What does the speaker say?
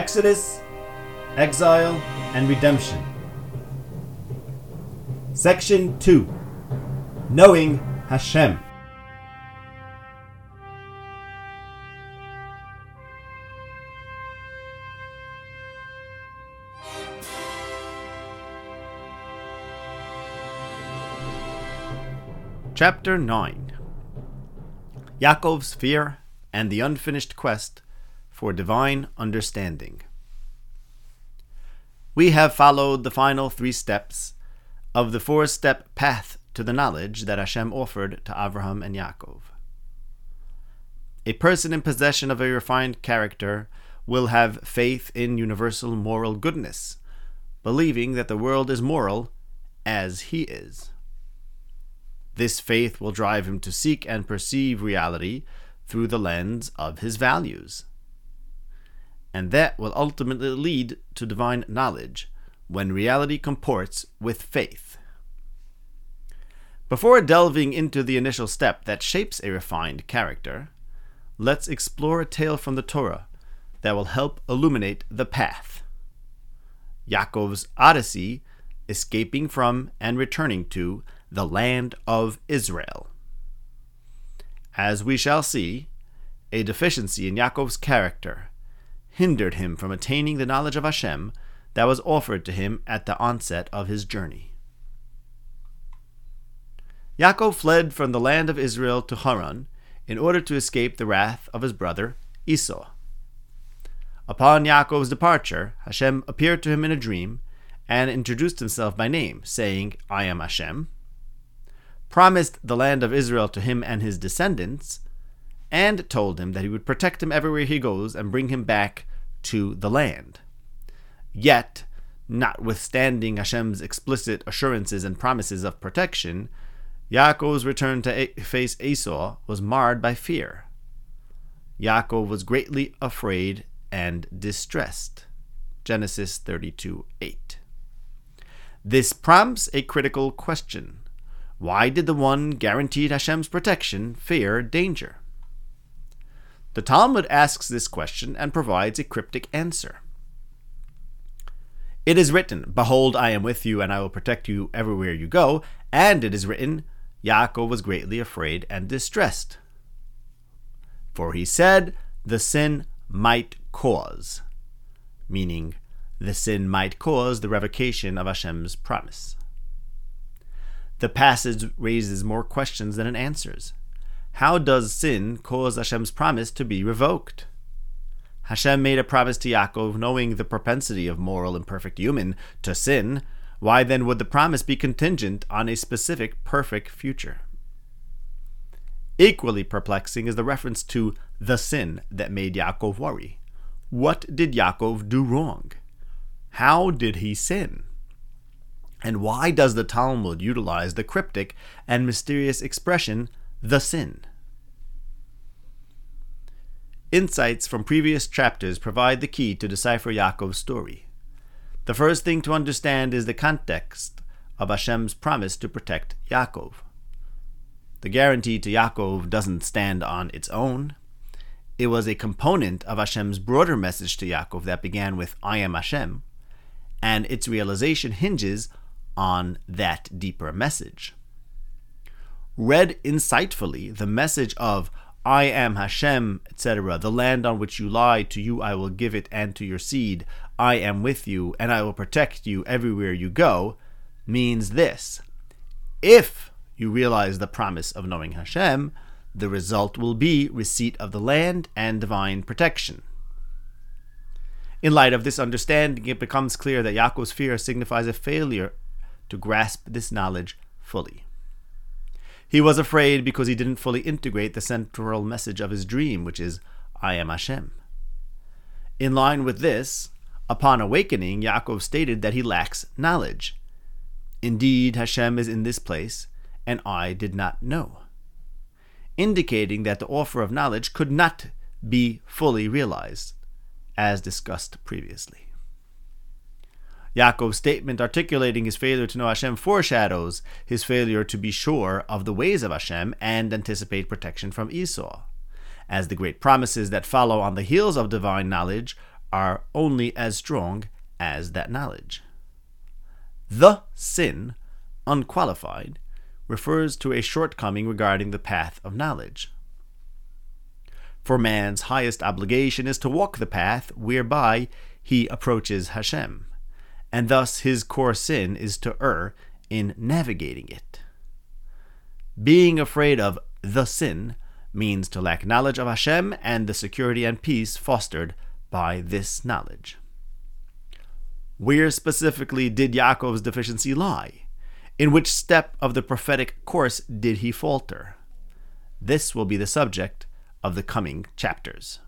Exodus, Exile, and Redemption. Section 2 Knowing Hashem. Chapter 9 Yaakov's fear and the unfinished quest for divine understanding. We have followed the final three steps of the four step path to the knowledge that Hashem offered to Abraham and Yaakov. A person in possession of a refined character will have faith in universal moral goodness, believing that the world is moral as he is. This faith will drive him to seek and perceive reality through the lens of his values. And that will ultimately lead to divine knowledge when reality comports with faith. Before delving into the initial step that shapes a refined character, let's explore a tale from the Torah that will help illuminate the path. Yaakov's Odyssey, escaping from and returning to the land of Israel. As we shall see, a deficiency in Yaakov's character hindered him from attaining the knowledge of Hashem that was offered to him at the onset of his journey. Yaakov fled from the land of Israel to Haran in order to escape the wrath of his brother Esau. Upon Yaakov's departure, Hashem appeared to him in a dream and introduced himself by name, saying, I am Hashem, promised the land of Israel to him and his descendants, and told him that he would protect him everywhere he goes and bring him back to the land. Yet, notwithstanding Hashem's explicit assurances and promises of protection, Yaakov's return to face Esau was marred by fear. Yaakov was greatly afraid and distressed. Genesis 32 8. This prompts a critical question. Why did the one guaranteed Hashem's protection fear danger? The Talmud asks this question and provides a cryptic answer. It is written, Behold, I am with you, and I will protect you everywhere you go. And it is written, Yaakov was greatly afraid and distressed. For he said, The sin might cause, meaning the sin might cause the revocation of Hashem's promise. The passage raises more questions than it answers. How does sin cause Hashem's promise to be revoked? Hashem made a promise to Yaakov, knowing the propensity of moral and perfect human to sin. Why then would the promise be contingent on a specific perfect future? Equally perplexing is the reference to the sin that made Yaakov worry. What did Yaakov do wrong? How did he sin? And why does the Talmud utilize the cryptic and mysterious expression, the sin? Insights from previous chapters provide the key to decipher Yaakov's story. The first thing to understand is the context of Hashem's promise to protect Yaakov. The guarantee to Yaakov doesn't stand on its own. It was a component of Hashem's broader message to Yaakov that began with I am Hashem, and its realization hinges on that deeper message. Read insightfully, the message of I am Hashem, etc. The land on which you lie, to you I will give it and to your seed. I am with you, and I will protect you everywhere you go, means this. If you realize the promise of knowing Hashem, the result will be receipt of the land and divine protection. In light of this understanding, it becomes clear that Yaakov's fear signifies a failure to grasp this knowledge fully. He was afraid because he didn't fully integrate the central message of his dream, which is, I am Hashem. In line with this, upon awakening, Yaakov stated that he lacks knowledge. Indeed, Hashem is in this place, and I did not know. Indicating that the offer of knowledge could not be fully realized, as discussed previously. Yaakov's statement articulating his failure to know Hashem foreshadows his failure to be sure of the ways of Hashem and anticipate protection from Esau, as the great promises that follow on the heels of divine knowledge are only as strong as that knowledge. The sin, unqualified, refers to a shortcoming regarding the path of knowledge. For man's highest obligation is to walk the path whereby he approaches Hashem, and thus his core sin is to err in navigating it. Being afraid of the sin means to lack knowledge of Hashem and the security and peace fostered by this knowledge. Where specifically did Yaakov's deficiency lie? In which step of the prophetic course did he falter? This will be the subject of the coming chapters.